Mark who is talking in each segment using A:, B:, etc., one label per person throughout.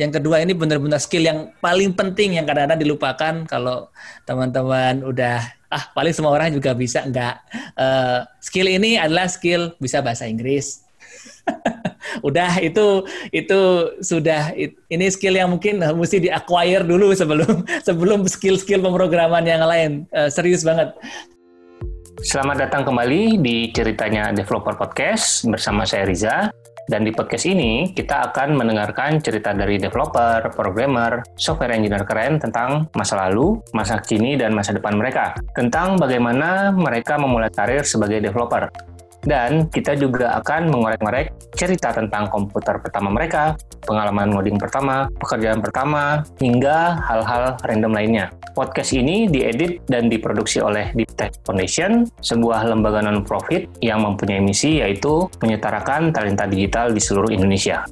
A: yang kedua ini benar-benar skill yang paling penting yang kadang-kadang dilupakan kalau teman-teman udah ah paling semua orang juga bisa enggak. Uh, skill ini adalah skill bisa bahasa Inggris. udah itu itu sudah ini skill yang mungkin mesti di acquire dulu sebelum sebelum skill-skill pemrograman yang lain. Uh, serius banget.
B: Selamat datang kembali di ceritanya Developer Podcast bersama saya Riza. Dan di podcast ini, kita akan mendengarkan cerita dari developer, programmer, software engineer keren tentang masa lalu, masa kini, dan masa depan mereka. Tentang bagaimana mereka memulai karir sebagai developer. Dan kita juga akan mengorek-ngorek cerita tentang komputer pertama mereka, pengalaman ngoding pertama, pekerjaan pertama, hingga hal-hal random lainnya. Podcast ini diedit dan diproduksi oleh Deep Tech Foundation, sebuah lembaga non-profit yang mempunyai misi yaitu menyetarakan talenta digital di seluruh Indonesia.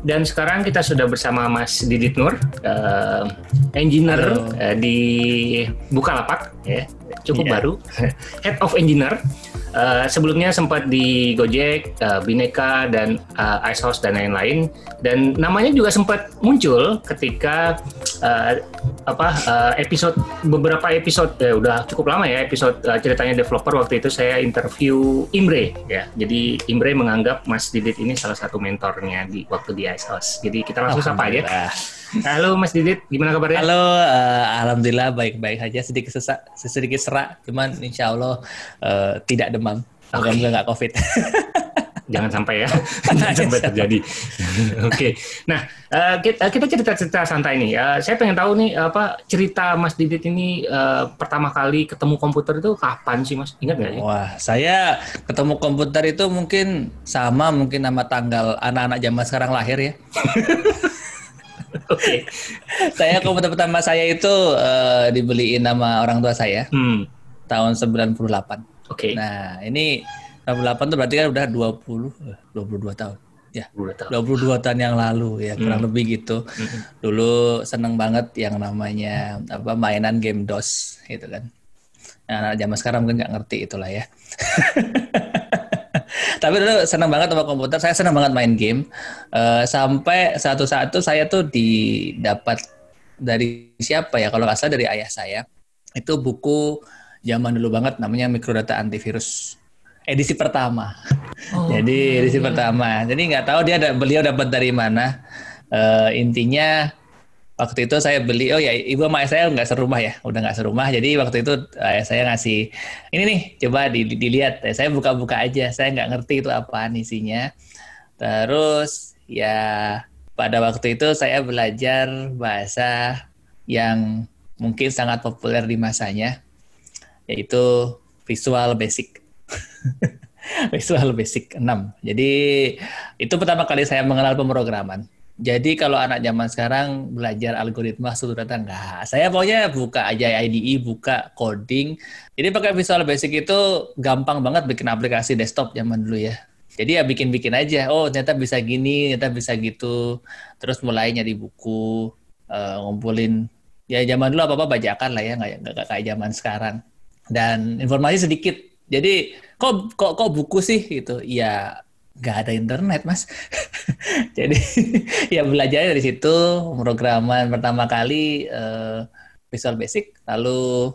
B: Dan sekarang kita sudah bersama Mas Didit Nur, uh, engineer uh, di Bukalapak, ya, cukup yeah. baru, head of engineer Uh, sebelumnya sempat di Gojek, uh, Bineka dan uh, Icehouse dan lain-lain dan namanya juga sempat muncul ketika uh, apa uh, episode beberapa episode ya udah cukup lama ya episode uh, ceritanya developer waktu itu saya interview Imre ya. Jadi Imre menganggap Mas Didit ini salah satu mentornya di waktu di Icehouse. Jadi kita langsung sapa aja. Halo Mas Didit, gimana kabarnya?
A: Halo, uh, alhamdulillah baik-baik aja. Sedikit sesak, sedikit serak, cuman insya Allah uh, tidak demam. Moga-moga nggak COVID.
B: Jangan sampai ya, jangan sampai terjadi. Oke, okay. nah uh, kita, kita cerita-cerita santai nih. Uh, saya pengen tahu nih apa cerita Mas Didit ini uh, pertama kali ketemu komputer itu kapan sih Mas? Ingat nggak sih?
A: Wah, saya ketemu komputer itu mungkin sama mungkin nama tanggal anak-anak zaman sekarang lahir ya.
B: Oke.
A: saya komputer pertama saya itu uh, dibeliin nama orang tua saya. Hmm. Tahun 98. Oke.
B: Okay.
A: Nah, ini 98 itu berarti kan udah 20 22 tahun. Ya, 22 tahun. tahun yang lalu ya, kurang hmm. lebih gitu. Hmm. Dulu seneng banget yang namanya apa mainan game DOS gitu kan. Nah, zaman sekarang mungkin nggak ngerti itulah ya. Tapi dulu senang banget sama komputer. Saya senang banget main game. Uh, sampai satu saat tuh saya tuh didapat dari siapa ya? Kalau nggak salah dari ayah saya. Itu buku zaman dulu banget namanya Microdata Antivirus edisi pertama. Oh, Jadi edisi iya. pertama. Jadi nggak tahu dia ada, beliau dapat dari mana. Uh, intinya waktu itu saya beli oh ya ibu sama saya nggak serumah ya udah nggak serumah. Jadi waktu itu ayah saya ngasih ini nih coba di, dilihat. Saya buka-buka aja saya nggak ngerti itu apaan isinya. Terus ya pada waktu itu saya belajar bahasa yang mungkin sangat populer di masanya yaitu Visual Basic. Visual Basic 6 jadi itu pertama kali saya mengenal pemrograman jadi kalau anak zaman sekarang belajar algoritma sudah datang enggak. Saya pokoknya buka aja IDE, buka coding. Jadi pakai Visual Basic itu gampang banget bikin aplikasi desktop zaman dulu ya. Jadi ya bikin-bikin aja. Oh ternyata bisa gini, ternyata bisa gitu. Terus mulai nyari buku, uh, ngumpulin. Ya zaman dulu apa-apa bajakan lah ya, nggak, nggak kayak zaman sekarang. Dan informasi sedikit. Jadi kok kok kok buku sih gitu? Ya nggak ada internet mas jadi ya belajar dari situ pemrograman pertama kali uh, Visual Basic lalu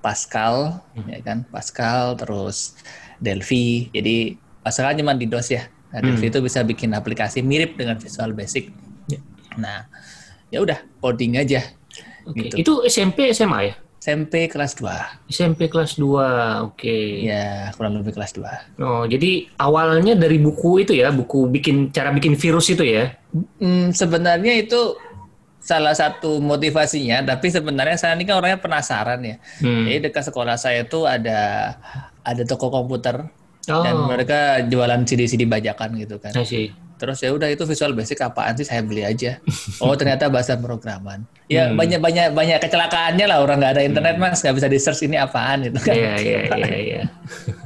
A: Pascal hmm. ya kan Pascal terus Delphi jadi Pascal cuma di DOS ya nah, hmm. Delphi itu bisa bikin aplikasi mirip dengan Visual Basic ya. nah ya udah coding aja
B: okay. gitu. itu SMP SMA ya
A: SMP kelas 2.
B: SMP kelas 2, oke. Okay.
A: Ya, kurang lebih kelas 2.
B: Oh, jadi awalnya dari buku itu ya, buku bikin cara bikin virus itu ya?
A: Hmm, sebenarnya itu salah satu motivasinya, tapi sebenarnya saya ini kan orangnya penasaran ya. Hmm. Jadi dekat sekolah saya itu ada ada toko komputer oh. dan mereka jualan CD-CD bajakan gitu kan.
B: I
A: Terus ya udah itu Visual Basic apaan sih saya beli aja. Oh ternyata bahasa pemrograman. Ya hmm. banyak banyak banyak kecelakaannya lah orang nggak ada internet hmm. mas nggak bisa di search ini apaan itu kan.
B: Iya iya iya. iya.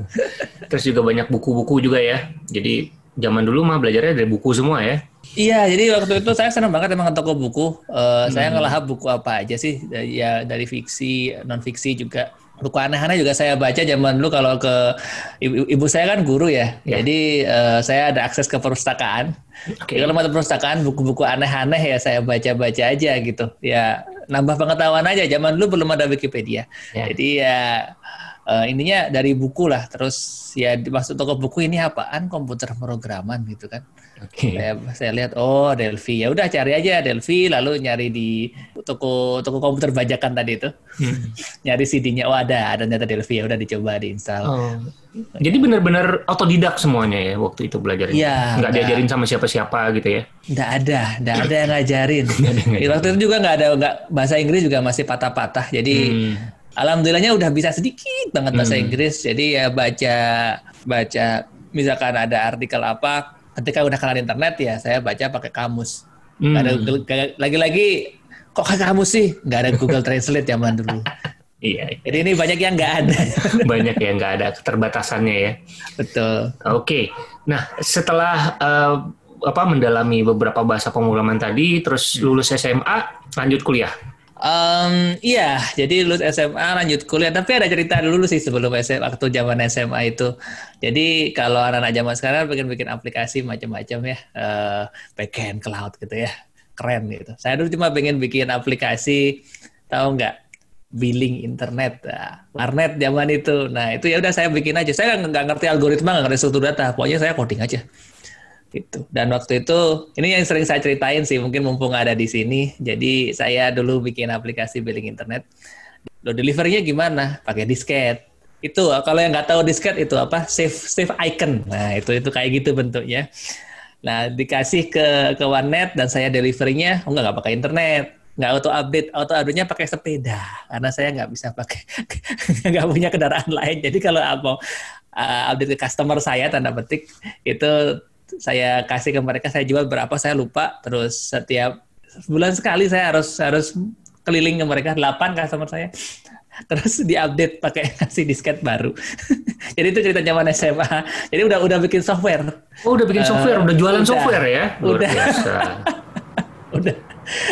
B: Terus juga banyak buku-buku juga ya. Jadi zaman dulu mah belajarnya dari buku semua ya.
A: Iya, jadi waktu itu saya senang banget emang toko buku. Uh, hmm. Saya ngelahap buku apa aja sih, ya dari fiksi, non fiksi juga buku aneh-aneh juga saya baca zaman dulu kalau ke ibu, ibu saya kan guru ya, yeah. jadi uh, saya ada akses ke perpustakaan. Okay. Kalau mata perpustakaan buku-buku aneh-aneh ya saya baca-baca aja gitu. Ya nambah pengetahuan aja. Zaman dulu belum ada Wikipedia, yeah. jadi ya uh, intinya dari buku lah. Terus ya dimaksud toko buku ini apaan komputer pemrograman gitu kan. Okay. Saya, saya lihat oh Delphi ya udah cari aja Delphi lalu nyari di toko toko komputer bajakan tadi itu hmm. nyari CD-nya oh ada ada ternyata Delphi ya udah dicoba diinstal. Oh.
B: Jadi benar-benar otodidak semuanya ya waktu itu belajar.
A: Iya.
B: Nggak diajarin sama siapa-siapa gitu ya?
A: Nggak ada, nggak ada yang ngajarin. waktu itu juga nggak ada nggak bahasa Inggris juga masih patah-patah. Jadi hmm. alhamdulillahnya udah bisa sedikit banget bahasa hmm. Inggris. Jadi ya baca baca misalkan ada artikel apa ketika udah kenal internet ya saya baca pakai kamus. Hmm. ada lagi-lagi kok kayak kamus sih? Nggak ada Google Translate zaman dulu.
B: Iya, iya.
A: Jadi ini banyak yang nggak ada.
B: banyak yang nggak ada keterbatasannya ya.
A: Betul.
B: Oke. Nah setelah uh, apa mendalami beberapa bahasa pemrograman tadi, terus hmm. lulus SMA, lanjut kuliah.
A: Um, iya, jadi lulus SMA lanjut kuliah. Tapi ada cerita dulu sih sebelum SMA, waktu zaman SMA itu. Jadi kalau anak-anak zaman sekarang pengen bikin aplikasi macam-macam ya, uh, backend, cloud gitu ya, keren gitu. Saya dulu cuma pengen bikin aplikasi, tahu nggak? billing internet, nah, zaman itu. Nah itu ya udah saya bikin aja. Saya nggak ngerti algoritma, nggak ngerti struktur data. Pokoknya saya coding aja gitu. Dan waktu itu ini yang sering saya ceritain sih, mungkin mumpung ada di sini. Jadi saya dulu bikin aplikasi billing internet. Lo deliverynya gimana? Pakai disket. Itu kalau yang nggak tahu disket itu apa? Save save icon. Nah itu itu kayak gitu bentuknya. Nah dikasih ke ke warnet dan saya deliverynya, oh nggak nggak pakai internet nggak auto update auto update-nya pakai sepeda karena saya nggak bisa pakai nggak punya kendaraan lain jadi kalau mau uh, update ke customer saya tanda petik itu saya kasih ke mereka saya jual berapa saya lupa. Terus setiap bulan sekali saya harus harus keliling ke mereka. Delapan customer saya. Terus diupdate pakai kasih disket baru. Jadi itu cerita zaman SMA jadi udah udah bikin software.
B: Oh udah bikin software uh, udah jualan udah, software ya?
A: Luar udah udah.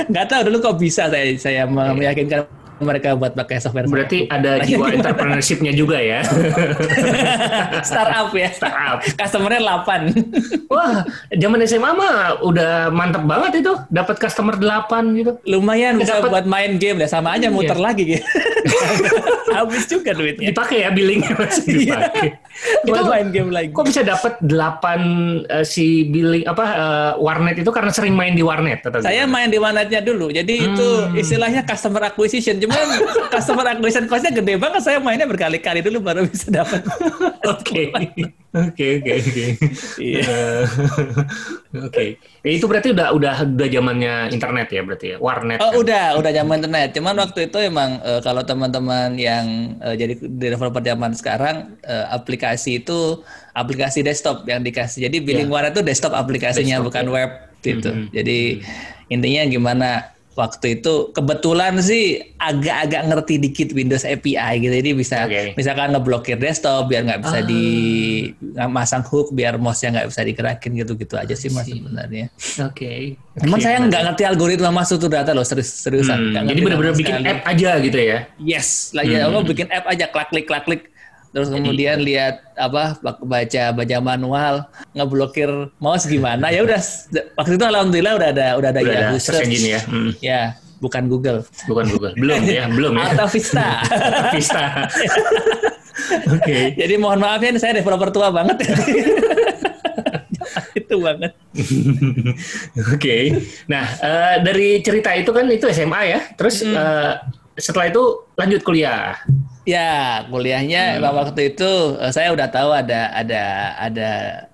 A: Nggak tahu dulu kok bisa saya saya meyakinkan mereka buat pakai software.
B: Berarti ada jiwa entrepreneurship-nya juga ya.
A: Startup ya. Startup. Customer-nya 8.
B: Wah, zaman SMA mah udah mantep banget itu. Dapat customer 8 gitu.
A: Lumayan bisa buat main game deh sama aja muter iya. lagi gitu. Habis juga duitnya.
B: Dipakai ya billingnya masih iya. dipakai.
A: itu main game lagi.
B: Kok bisa dapat 8 uh, si billing apa uh, warnet itu karena sering main di warnet
A: atau Saya main di warnetnya dulu. Jadi hmm. itu istilahnya customer acquisition. Cuma cuman customer acquisition cost-nya gede banget. Saya mainnya berkali-kali dulu baru bisa dapat.
B: Oke. Oke, oke, oke. Iya. Eh, oke. Eh, itu berarti udah udah udah zamannya internet ya berarti ya, warnet.
A: Oh, kan? udah, udah zaman internet. Cuman waktu itu emang uh, kalau teman-teman yang uh, jadi developer zaman sekarang uh, aplikasi itu aplikasi desktop yang dikasih. Jadi billing yeah. warnet itu desktop aplikasinya desktop, bukan ya. web gitu. Mm -hmm. Jadi intinya gimana waktu itu kebetulan sih agak-agak ngerti dikit Windows API gitu jadi bisa okay. misalkan ngeblokir desktop biar nggak bisa ah. di masang hook biar mouse-nya nggak bisa digerakin gitu-gitu aja sih mas sebenarnya.
B: Oke.
A: Okay. Emang okay. saya nggak ngerti algoritma masuk tuh data loh serius seriusan.
B: Hmm, jadi benar-benar bikin app aja gitu ya?
A: Yes, lah ya hmm. bikin app aja klik klik klik klik terus kemudian Jadi, lihat apa baca baca manual ngeblokir mouse gimana? Ya udah waktu itu alhamdulillah udah ada udah ada udah Yahoo
B: ada search. engine ya. Hmm.
A: ya bukan Google.
B: Bukan Google. Belum ya belum ya.
A: Atau Vista.
B: Vista. Oke. Okay.
A: jadi mohon maaf ya saya developer tua banget. Itu banget.
B: Oke. Okay. nah uh, dari cerita itu kan itu SMA ya. Terus uh, setelah itu lanjut kuliah
A: Ya, kuliahnya hmm. waktu itu eh, saya udah tahu ada ada ada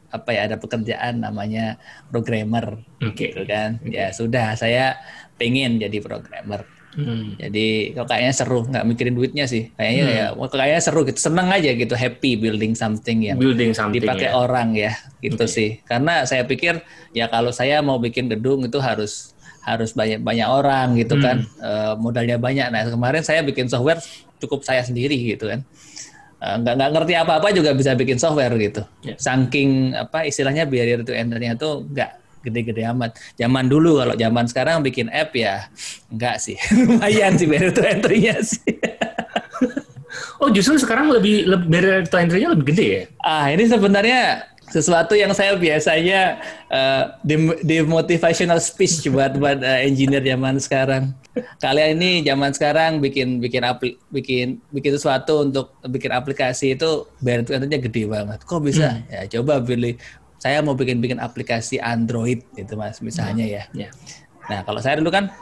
A: apa ya ada pekerjaan namanya programmer, okay. gitu kan. Okay. Ya sudah, saya pengen jadi programmer. Hmm. Jadi kok kayaknya seru, nggak mikirin duitnya sih. Kayaknya hmm. ya, kayaknya seru gitu, seneng aja gitu, happy building something yang
B: building something
A: dipakai
B: ya.
A: orang ya, gitu okay. sih. Karena saya pikir ya kalau saya mau bikin gedung itu harus harus banyak banyak orang gitu hmm. kan, e, modalnya banyak. Nah kemarin saya bikin software cukup saya sendiri gitu kan eh, nggak nggak ngerti apa-apa juga bisa bikin software gitu. Yeah. Saking apa istilahnya barrier to enternya tuh nggak gede-gede amat. Zaman dulu kalau zaman sekarang bikin app ya enggak sih. Lumayan sih barrier to entry sih.
B: Oh justru sekarang lebih, lebih barrier to entry-nya lebih gede ya?
A: Ah ini sebenarnya sesuatu yang saya biasanya uh, di, motivational speech buat buat uh, engineer zaman sekarang. Kalian ini zaman sekarang bikin bikin apli, bikin bikin sesuatu untuk bikin aplikasi itu barrier gede banget. Kok bisa? Hmm. Ya coba pilih. Saya mau bikin bikin aplikasi Android itu mas misalnya ya. Yeah. Nah kalau saya dulu kan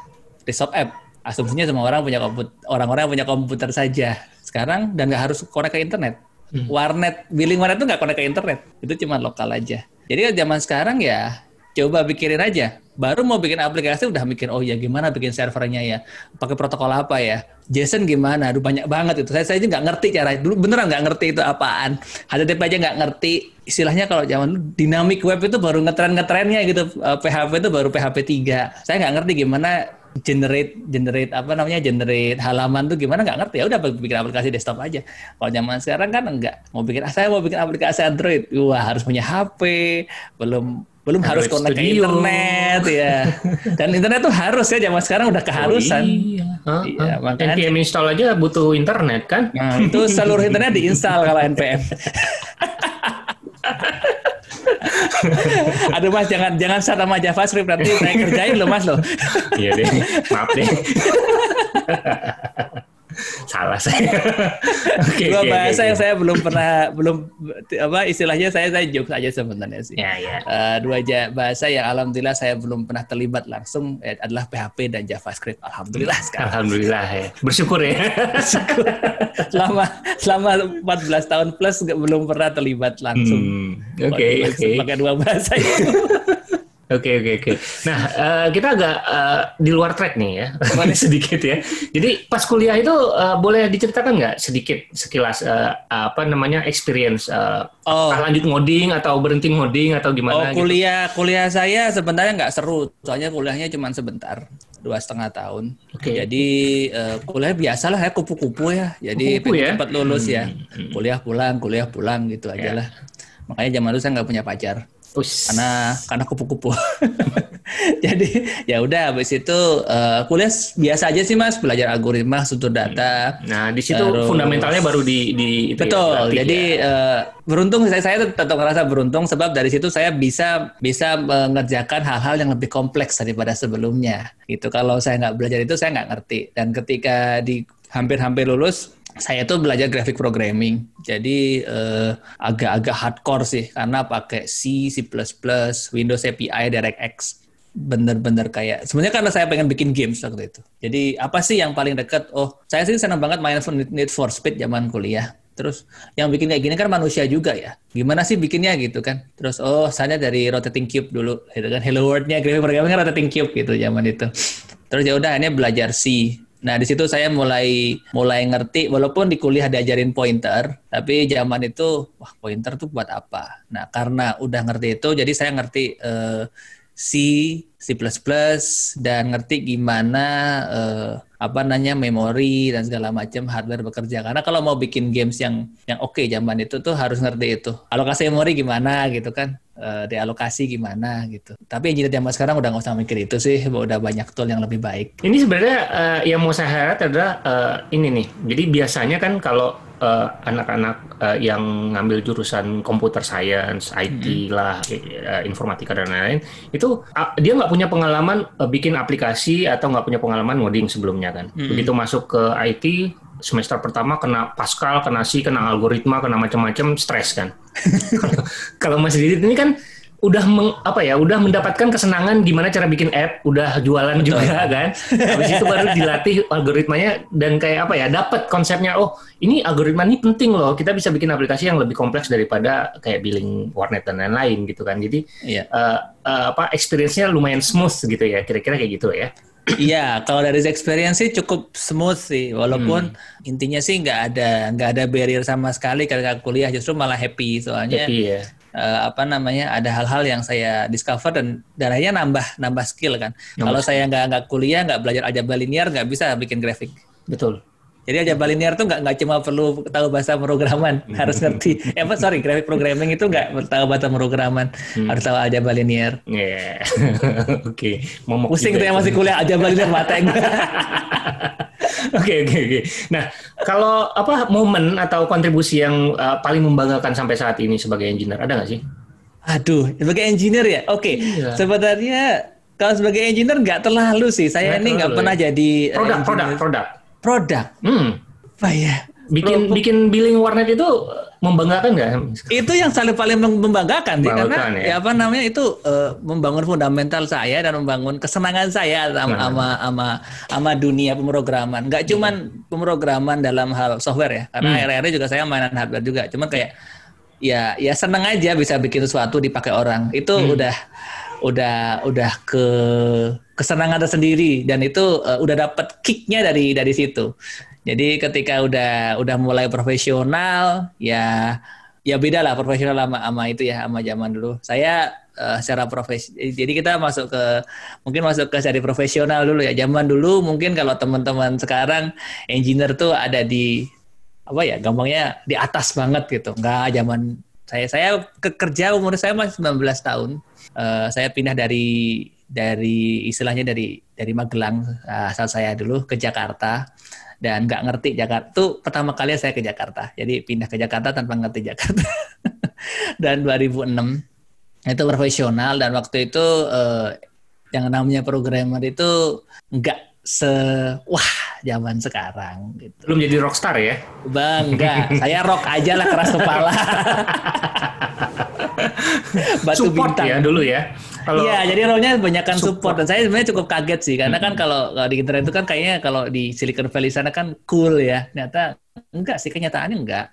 A: desktop app asumsinya semua orang punya komputer orang-orang punya komputer saja sekarang dan nggak harus connect ke internet Hmm. Warnet, billing warnet itu nggak connect ke internet. Itu cuma lokal aja. Jadi zaman sekarang ya coba pikirin aja. Baru mau bikin aplikasi udah mikir, oh ya gimana bikin servernya ya, pakai protokol apa ya, JSON gimana, aduh banyak banget itu. Saya saya aja nggak ngerti cara dulu beneran nggak ngerti itu apaan. HTTP aja nggak ngerti. Istilahnya kalau zaman dynamic web itu baru ngetren ngetrennya gitu, PHP itu baru PHP 3. Saya nggak ngerti gimana generate generate apa namanya generate halaman tuh gimana nggak ngerti. Ya udah bikin aplikasi desktop aja. Kalau zaman sekarang kan enggak mau bikin ah, saya mau bikin aplikasi Android. Wah harus punya HP belum belum Android harus connect ke internet ya. Dan internet tuh harus ya zaman sekarang udah keharusan. oh, iya,
B: huh? iya makanya npm install aja butuh internet kan?
A: Nah, itu seluruh internet diinstal kalau npm Aduh mas jangan jangan start sama JavaScript nanti saya kerjain loh mas loh.
B: iya deh, maaf deh. Salah saya.
A: okay, Dua okay, bahasa okay, yang saya belum pernah belum apa istilahnya saya saya jokes aja sebenarnya sih.
B: Ya, ya.
A: Uh, dua bahasa yang alhamdulillah saya belum pernah terlibat langsung eh, adalah PHP dan JavaScript. Alhamdulillah sekarang.
B: Alhamdulillah ya. Bersyukur ya. Bersyukur.
A: selama selama 14 tahun plus belum pernah terlibat langsung. Hmm,
B: oke okay, oke. Okay.
A: Pakai dua bahasa itu.
B: Oke oke oke. Nah uh, kita agak uh, di luar track nih ya, sedikit ya. Jadi pas kuliah itu uh, boleh diceritakan nggak sedikit sekilas uh, apa namanya experience uh, oh. lanjut ngoding atau berhenti ngoding atau gimana?
A: Oh gitu? kuliah gitu? kuliah saya sebenarnya nggak seru, soalnya kuliahnya cuma sebentar dua setengah tahun. Okay. Jadi uh, kuliah biasa lah ya kupu-kupu ya. Jadi kupu ya? cepat lulus ya. hmm. ya. Kuliah pulang, kuliah pulang gitu yeah. aja lah. Makanya zaman dulu saya nggak punya pacar. Ush. karena karena kupu-kupu. Jadi ya udah habis itu uh, kuliah biasa aja sih Mas, belajar algoritma, struktur data.
B: Nah, di situ terus, fundamentalnya baru di di
A: itu ya, Betul. Ya, jadi ya. uh, beruntung saya saya tetap ngerasa beruntung sebab dari situ saya bisa bisa mengerjakan hal-hal yang lebih kompleks daripada sebelumnya. Gitu. Kalau saya nggak belajar itu saya nggak ngerti. Dan ketika di hampir-hampir lulus saya tuh belajar graphic programming. Jadi eh, agak-agak hardcore sih karena pakai C, C++, Windows API, DirectX. Bener-bener kayak sebenarnya karena saya pengen bikin games waktu itu. Jadi apa sih yang paling dekat? Oh, saya sih senang banget main Need for Speed zaman kuliah. Terus yang bikin kayak gini kan manusia juga ya. Gimana sih bikinnya gitu kan? Terus oh saya dari Rotating Cube dulu gitu kan. Hello World-nya graphic programming kan Rotating Cube gitu zaman itu. Terus ya udah ini belajar C, Nah, di situ saya mulai mulai ngerti walaupun di kuliah diajarin pointer, tapi zaman itu wah pointer tuh buat apa? Nah, karena udah ngerti itu jadi saya ngerti uh, C, C++ dan ngerti gimana uh, apa namanya memori dan segala macam hardware bekerja. Karena kalau mau bikin games yang yang oke okay zaman itu tuh harus ngerti itu. Alokasi memori gimana gitu kan? Uh, dealokasi gimana gitu. Tapi engineer zaman sekarang udah nggak usah mikir itu sih, udah banyak tool yang lebih baik.
B: Ini sebenarnya uh, yang mau saya herat adalah uh, ini nih. Jadi biasanya kan kalau uh, anak-anak uh, yang ngambil jurusan komputer science, IT hmm. lah, uh, informatika dan lain-lain, itu uh, dia nggak punya pengalaman uh, bikin aplikasi atau nggak punya pengalaman ngoding sebelumnya kan. Hmm. Begitu masuk ke IT semester pertama kena Pascal, kena C, kena algoritma, kena macam-macam, stres kan. Kalau masih Didit ini kan udah meng, apa ya udah mendapatkan kesenangan gimana cara bikin app udah jualan Betul. juga kan habis itu baru dilatih algoritmanya dan kayak apa ya dapat konsepnya oh ini algoritma ini penting loh kita bisa bikin aplikasi yang lebih kompleks daripada kayak billing warnet dan lain-lain gitu kan jadi iya. uh, uh, apa experience-nya lumayan smooth gitu ya kira-kira kayak gitu ya
A: Iya, kalau dari experience sih cukup smooth sih, walaupun hmm. intinya sih nggak ada nggak ada barrier sama sekali ketika kuliah, justru malah happy soalnya. Happy ya uh, apa namanya ada hal-hal yang saya discover dan akhirnya nambah nambah skill kan. Kalau saya nggak nggak kuliah nggak belajar aljabar linear nggak bisa bikin grafik.
B: Betul.
A: Jadi aljabar linear tuh nggak nggak cuma perlu tahu bahasa pemrograman, harus ngerti. Eh apa sorry, graphic programming itu nggak tahu bahasa pemrograman, hmm. harus tahu aljabar linear.
B: Yeah. Oke. okay.
A: Pusing tuh yang masih kuliah aljabar linear mata
B: Oke oke oke. Nah kalau apa momen atau kontribusi yang uh, paling membanggakan sampai saat ini sebagai engineer ada nggak sih?
A: Aduh, sebagai engineer ya. Oke, okay. iya. sebenarnya kalau sebagai engineer nggak terlalu sih. Saya ini nggak pernah ya? jadi
B: produk, produk, produk.
A: Produk.
B: Hmm.
A: Apa ya?
B: Bikin Pro, bikin billing warnet itu membanggakan nggak?
A: Itu yang selalu paling membanggakan sih karena ya. ya apa namanya itu uh, membangun fundamental saya dan membangun kesenangan saya sama nah. sama sama, sama dunia pemrograman. Nggak cuman hmm. pemrograman dalam hal software ya, karena hmm. akhir-akhir juga saya mainan hardware juga. Cuman kayak ya ya seneng aja bisa bikin sesuatu dipakai orang. Itu hmm. udah udah udah ke kesenangan tersendiri dan itu uh, udah dapat kicknya dari dari situ. Jadi ketika udah udah mulai profesional ya ya beda lah profesional sama, sama itu ya sama zaman dulu. Saya uh, secara profesi jadi kita masuk ke mungkin masuk ke jadi profesional dulu ya. Zaman dulu mungkin kalau teman-teman sekarang engineer tuh ada di apa ya gampangnya di atas banget gitu. Enggak zaman saya saya kerja umur saya masih 19 tahun. Uh, saya pindah dari dari istilahnya dari dari Magelang uh, asal saya dulu ke Jakarta dan nggak ngerti Jakarta. Itu pertama kali saya ke Jakarta. Jadi pindah ke Jakarta tanpa ngerti Jakarta. dan 2006 itu profesional dan waktu itu eh, yang namanya programmer itu nggak se wah zaman sekarang gitu.
B: Belum jadi rockstar ya?
A: Bang, enggak. Saya rock aja lah keras kepala.
B: Batu Support bintang. ya dulu ya.
A: Kalau Iya, jadi role-nya banyakkan support. support dan saya sebenarnya cukup kaget sih karena kan hmm. kan kalau, kalau di internet itu kan kayaknya kalau di Silicon Valley sana kan cool ya. Ternyata enggak sih kenyataannya enggak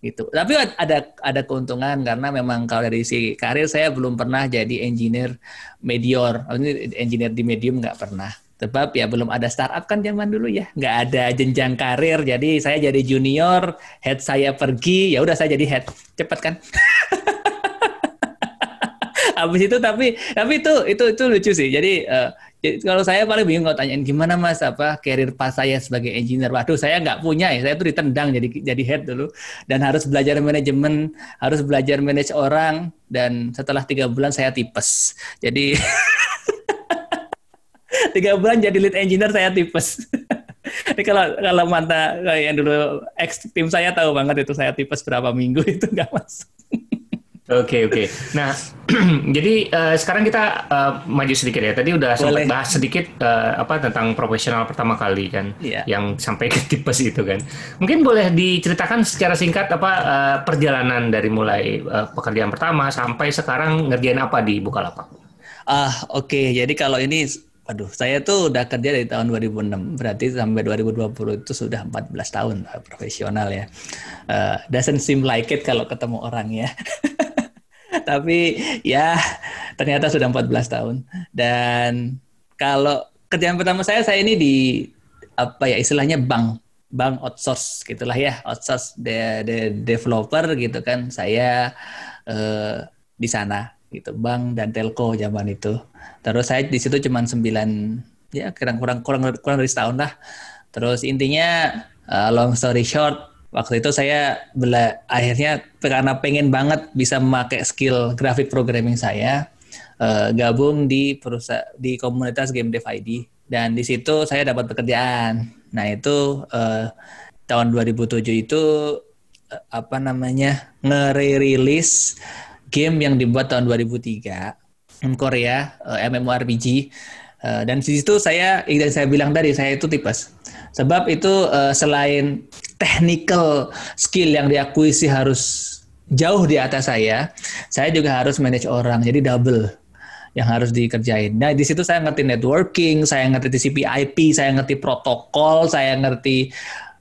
A: gitu. Tapi ada ada keuntungan karena memang kalau dari si karir saya belum pernah jadi engineer medior. Ini engineer di medium enggak pernah. Sebab ya belum ada startup kan zaman dulu ya, nggak ada jenjang karir. Jadi saya jadi junior, head saya pergi, ya udah saya jadi head, cepet kan? habis itu tapi tapi itu itu itu lucu sih. Jadi uh, kalau saya paling bingung kalau tanyain gimana mas apa karir pas saya sebagai engineer. Waduh saya nggak punya ya. Saya tuh ditendang jadi jadi head dulu dan harus belajar manajemen, harus belajar manage orang dan setelah tiga bulan saya tipes. Jadi tiga bulan jadi lead engineer saya tipes. Ini kalau kalau manta yang dulu ex tim saya tahu banget itu saya tipes berapa minggu itu nggak masuk.
B: Oke okay, oke. Okay. Nah, jadi uh, sekarang kita uh, maju sedikit ya. Tadi udah sempat bahas sedikit uh, apa tentang profesional pertama kali kan, yeah. yang sampai ke tipes itu kan. Mungkin boleh diceritakan secara singkat apa uh, perjalanan dari mulai uh, pekerjaan pertama sampai sekarang ngerjain apa di Bukalapak?
A: Ah oke. Okay. Jadi kalau ini Waduh, saya tuh udah kerja dari tahun 2006, berarti sampai 2020 itu sudah 14 tahun profesional ya. Uh, doesn't seem like it kalau ketemu orang ya. Tapi ya ternyata sudah 14 tahun. Dan kalau kerjaan pertama saya, saya ini di apa ya istilahnya bank, bank outsource gitulah ya, outsource de, de developer gitu kan. Saya uh, di sana gitu, bank dan telco zaman itu. Terus saya di situ cuma 9 ya kurang kurang kurang kurang dari setahun lah. Terus intinya uh, long story short waktu itu saya bela akhirnya karena pengen banget bisa memakai skill graphic programming saya uh, gabung di perusahaan di komunitas game dev ID dan di situ saya dapat pekerjaan. Nah itu uh, tahun 2007 itu uh, apa namanya ngerilis game yang dibuat tahun 2003 Korea uh, MMORPG uh, dan di situ saya yang saya bilang tadi saya itu tipes. Sebab itu uh, selain technical skill yang diakuisi harus jauh di atas saya, saya juga harus manage orang. Jadi double yang harus dikerjain. Nah, di situ saya ngerti networking, saya ngerti TCP IP, saya ngerti protokol, saya ngerti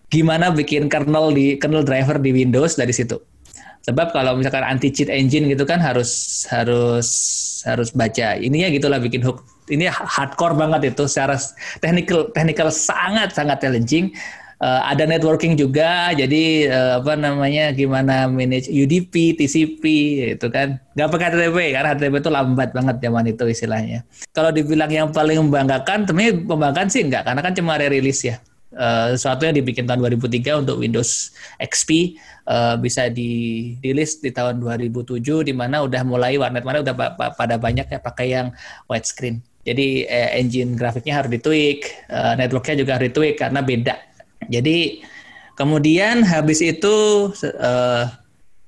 A: gimana bikin kernel di kernel driver di Windows dari situ. Sebab kalau misalkan anti cheat engine gitu kan harus harus harus baca ininya gitulah bikin hook. Ini hardcore banget itu secara technical technical sangat sangat challenging uh, ada networking juga jadi uh, apa namanya gimana manage UDP, TCP itu kan nggak pakai HTTP karena HTTP itu lambat banget zaman itu istilahnya. Kalau dibilang yang paling membanggakan, temennya membanggakan sih enggak karena kan cuma rilis ya. Uh, sesuatu yang dibikin tahun 2003 untuk Windows XP uh, bisa dirilis di tahun 2007 di mana udah mulai warnet mana udah pada banyak ya pakai yang widescreen. Jadi eh, engine grafiknya harus ditweak, uh, networknya juga harus ditweak karena beda Jadi kemudian habis itu uh,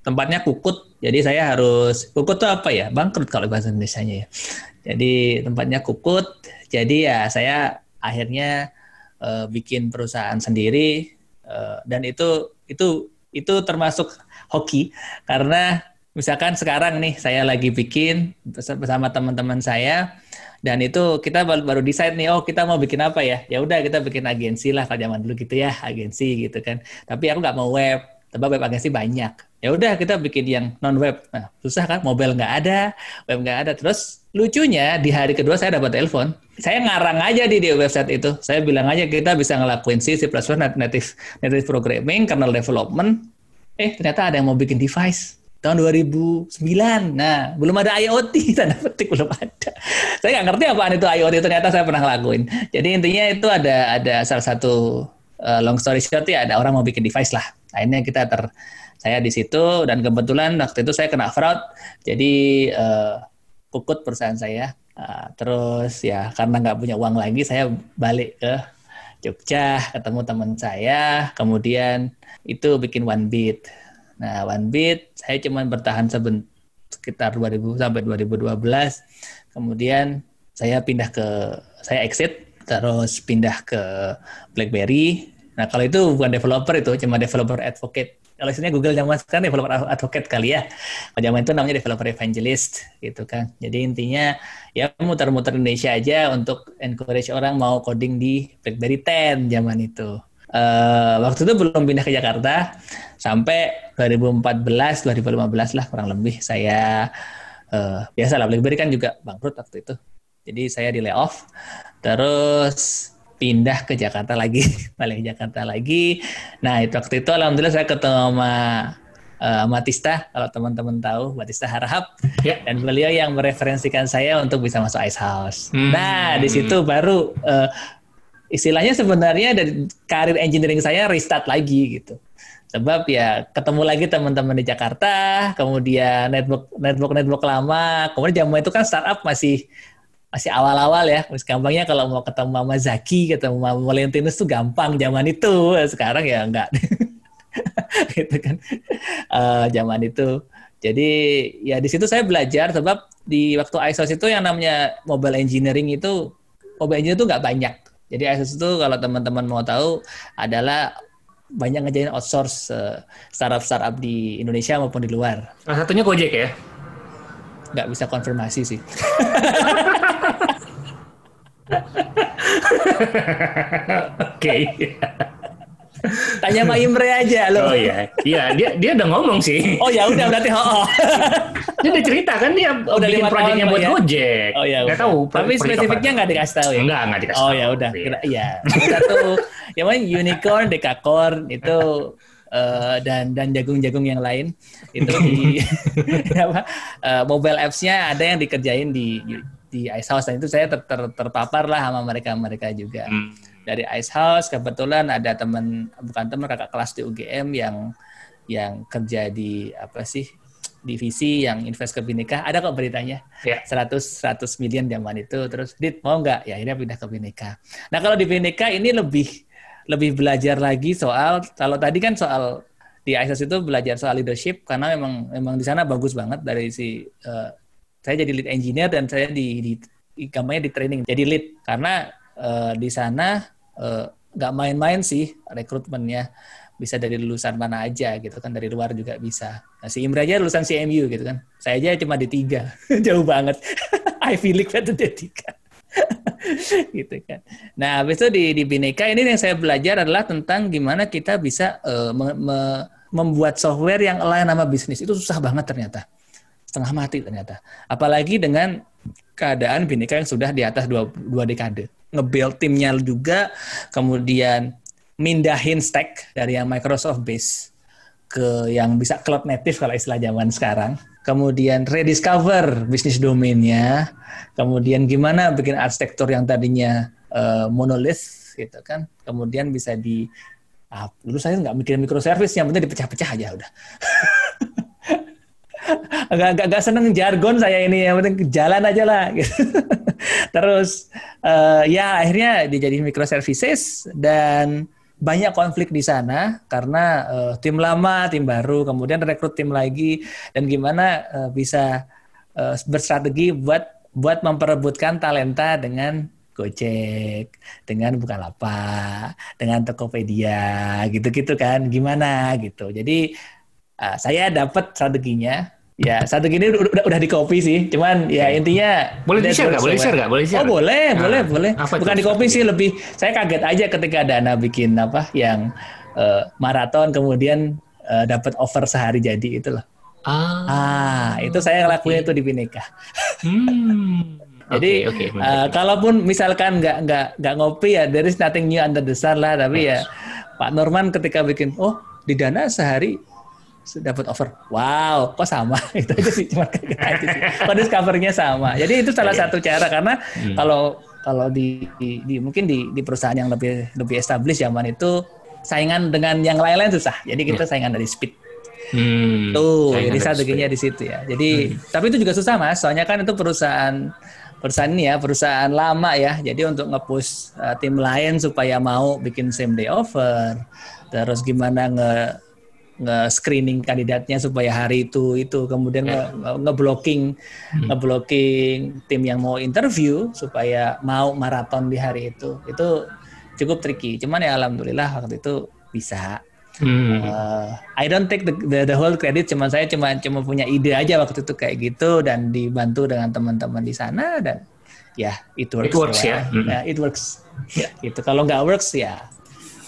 A: tempatnya kukut. Jadi saya harus kukut tuh apa ya? Bangkrut kalau bahasa Indonesia-nya ya. Jadi tempatnya kukut. Jadi ya saya akhirnya uh, bikin perusahaan sendiri uh, dan itu itu itu termasuk hoki karena misalkan sekarang nih saya lagi bikin bersama teman-teman saya dan itu kita baru, baru decide nih oh kita mau bikin apa ya? Ya udah kita bikin agensi lah kalau zaman dulu gitu ya agensi gitu kan. Tapi aku nggak mau web tapi web agensi banyak. Ya udah kita bikin yang non web nah susah kan? Mobile nggak ada web nggak ada. Terus lucunya di hari kedua saya dapat telepon. Saya ngarang aja di, di website itu. Saya bilang aja kita bisa ngelakuin C, C++, native native programming, kernel development. Eh ternyata ada yang mau bikin device tahun 2009. Nah, belum ada IoT, tanda petik belum ada. Saya nggak ngerti apaan itu IoT, ternyata saya pernah ngelakuin. Jadi intinya itu ada ada salah satu uh, long story short ya, ada orang mau bikin device lah. Akhirnya kita ter saya di situ dan kebetulan waktu itu saya kena fraud, jadi uh, pukut perusahaan saya. Uh, terus ya karena nggak punya uang lagi, saya balik ke Jogja, ketemu teman saya, kemudian itu bikin one beat Nah, One Beat saya cuma bertahan seben, sekitar 2000 sampai 2012. Kemudian saya pindah ke saya exit terus pindah ke BlackBerry. Nah, kalau itu bukan developer itu cuma developer advocate. Kalau istilahnya Google zaman sekarang developer advocate kali ya. Pada zaman itu namanya developer evangelist gitu kan. Jadi intinya ya muter-muter Indonesia aja untuk encourage orang mau coding di BlackBerry 10 zaman itu uh, waktu itu belum pindah ke Jakarta sampai 2014 2015 lah kurang lebih saya uh, biasa lah BlackBerry kan juga bangkrut waktu itu jadi saya di layoff terus pindah ke Jakarta lagi balik ke Jakarta lagi nah itu waktu itu alhamdulillah saya ketemu sama uh, Matista kalau teman-teman tahu Matista Harahap ya. dan beliau yang mereferensikan saya untuk bisa masuk Ice House. Hmm. Nah di situ baru uh, istilahnya sebenarnya dari karir engineering saya restart lagi gitu. Sebab ya ketemu lagi teman-teman di Jakarta, kemudian network network network lama, kemudian zaman itu kan startup masih masih awal-awal ya. Masih gampangnya kalau mau ketemu Mama Zaki, ketemu Mama Valentinus tuh gampang zaman itu. Sekarang ya enggak. gitu kan. Uh, zaman itu. Jadi ya di situ saya belajar sebab di waktu ISOS itu yang namanya mobile engineering itu mobile engineering itu nggak banyak jadi ISOS itu kalau teman-teman mau tahu adalah banyak ngejain outsource uh, startup-startup di Indonesia maupun di luar.
B: Salah satunya Gojek ya?
A: Nggak bisa konfirmasi sih.
B: Oke.
A: Tanya Pak Imre aja loh.
B: Oh iya, iya dia dia udah ngomong sih.
A: Oh ya udah berarti oh. oh.
B: dia udah cerita kan dia udah bikin proyeknya buat ya? Gojek.
A: Oh iya. Gak tahu. Tapi spesifiknya nggak dikasih tahu ya.
B: Enggak nggak dikasih.
A: Oh ya udah. Iya. Satu yang mana unicorn, dekakorn itu uh, dan dan jagung-jagung yang lain itu di apa uh, mobile apps-nya ada yang dikerjain di di Ice House dan itu saya ter, ter, terpapar lah sama mereka mereka juga. Hmm dari Ice House kebetulan ada teman bukan teman kakak kelas di UGM yang yang kerja di apa sih divisi yang invest ke Bineka ada kok beritanya? Yeah. 100 100 miliar zaman itu. Terus dit mau nggak? Ya akhirnya pindah ke Bineka nah kalau di Bineka ini lebih lebih belajar lagi soal kalau tadi kan soal di ISIS itu belajar soal leadership karena memang memang di sana bagus banget dari si uh, saya jadi lead engineer dan saya di, di gambarnya di training jadi lead. Karena uh, di sana nggak uh, main-main sih rekrutmennya bisa dari lulusan mana aja gitu kan dari luar juga bisa. Nah, si Imra aja lulusan CMU gitu kan. Saya aja cuma di tiga, jauh banget. Ivy League itu di tiga. gitu kan. Nah, habis itu di, di Bineka ini yang saya belajar adalah tentang gimana kita bisa uh, me, me, membuat software yang lain nama bisnis. Itu susah banget ternyata. Setengah mati ternyata. Apalagi dengan keadaan Bineka yang sudah di atas dua, dua dekade nge-build timnya juga, kemudian mindahin stack dari yang Microsoft base ke yang bisa cloud native kalau istilah zaman sekarang. Kemudian rediscover bisnis domainnya. Kemudian gimana bikin arsitektur yang tadinya uh, monolith gitu kan. Kemudian bisa di ah, dulu saya nggak mikirin microservice yang penting dipecah-pecah aja udah. agak, agak, agak seneng jargon saya ini yang penting jalan aja lah gitu. terus uh, ya akhirnya dijadiin microservices dan banyak konflik di sana karena uh, tim lama, tim baru, kemudian rekrut tim lagi dan gimana uh, bisa uh, berstrategi buat buat memperebutkan talenta dengan Gojek, dengan Bukalapak, dengan Tokopedia, gitu-gitu kan, gimana gitu. Jadi uh, saya dapat strateginya Ya, satu gini udah, udah, udah di copy sih. Cuman ya intinya
B: boleh di share nggak? Boleh share nggak? Boleh share?
A: Oh boleh, nah, boleh, boleh. Bukan di copy sih, lebih saya kaget aja ketika Dana bikin apa yang uh, maraton kemudian uh, dapat over sehari jadi itu loh. Ah, ah itu saya ngelakuin okay. itu di Bineka. Hmm. Jadi okay, okay, uh, kalaupun misalkan nggak nggak nggak ngopi ya, there is nothing new under the sun lah. Tapi ya Pak Norman ketika bikin, oh di Dana sehari dapat offer. Wow, kok sama? itu aja sih cuma kayak aja sih. Kok discovernya sama. Jadi itu salah iya. satu cara karena hmm. kalau kalau di, di, di mungkin di, di perusahaan yang lebih lebih established zaman itu saingan dengan yang lain-lain susah. Jadi kita yeah. saingan dari speed. Hmm, Tuh, jadi strateginya di situ ya. Jadi hmm. tapi itu juga susah mas. Soalnya kan itu perusahaan perusahaan ini ya perusahaan lama ya. Jadi untuk ngepush uh, tim lain supaya mau bikin same day offer, terus gimana nge nge-screening kandidatnya supaya hari itu itu. Kemudian yeah. nge-blocking hmm. nge-blocking tim yang mau interview supaya mau maraton di hari itu. Itu cukup tricky. Cuman ya alhamdulillah waktu itu bisa. Hmm. uh, I don't take the, the the whole credit. Cuman saya cuma cuma punya ide aja waktu itu kayak gitu dan dibantu dengan teman-teman di sana dan ya yeah, it works
B: it works ya,
A: ya. ya it works. Ya. Itu kalau nggak works ya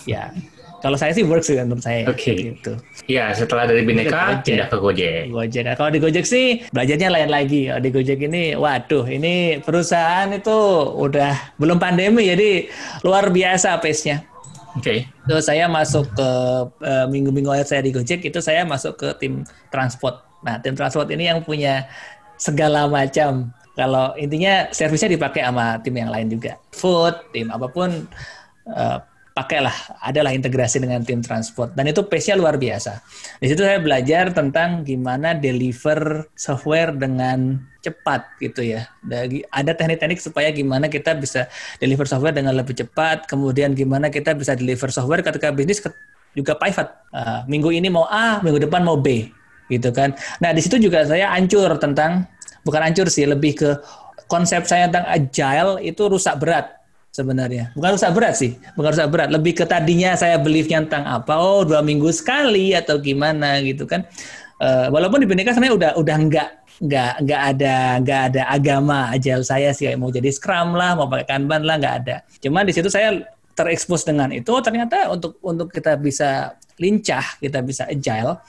A: ya kalau saya sih works sih menurut saya.
B: Oke. Okay. Gitu. Iya, setelah dari Bineka pindah ke Gojek.
A: Gojek. Nah, kalau di Gojek sih belajarnya lain lagi. Kalau di Gojek ini, waduh, ini perusahaan itu udah belum pandemi, jadi luar biasa pace-nya. Oke. Okay. Terus saya masuk ke uh, minggu-minggu akhir saya di Gojek itu saya masuk ke tim transport. Nah, tim transport ini yang punya segala macam. Kalau intinya servisnya dipakai sama tim yang lain juga. Food, tim apa pun uh, pakailah adalah integrasi dengan tim transport dan itu pace-nya luar biasa. Di situ saya belajar tentang gimana deliver software dengan cepat gitu ya. Ada teknik-teknik supaya gimana kita bisa deliver software dengan lebih cepat, kemudian gimana kita bisa deliver software ketika bisnis juga pivot. Uh, minggu ini mau A, minggu depan mau B gitu kan. Nah, di situ juga saya hancur tentang bukan hancur sih, lebih ke konsep saya tentang agile itu rusak berat sebenarnya. Bukan rusak berat sih, bukan rusak berat. Lebih ke tadinya saya beliefnya tentang apa, oh dua minggu sekali atau gimana gitu kan. Uh, walaupun di Bineka sebenarnya udah udah nggak nggak nggak ada nggak ada agama aja saya sih kayak mau jadi scrum lah, mau pakai kanban lah nggak ada. Cuman di situ saya terekspos dengan itu oh, ternyata untuk untuk kita bisa lincah, kita bisa agile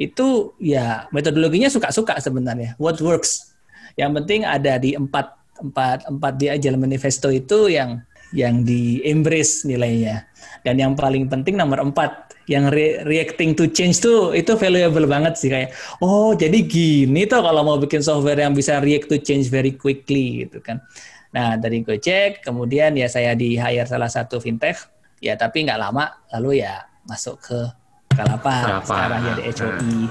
A: itu ya metodologinya suka-suka sebenarnya. What works? Yang penting ada di empat empat empat di agile manifesto itu yang yang di embrace nilainya. Dan yang paling penting nomor empat, yang re reacting to change tuh itu valuable banget sih kayak oh jadi gini tuh kalau mau bikin software yang bisa react to change very quickly gitu kan. Nah dari Gojek kemudian ya saya di hire salah satu fintech ya tapi nggak lama lalu ya masuk ke Kalapak sekarang jadi HOI hmm.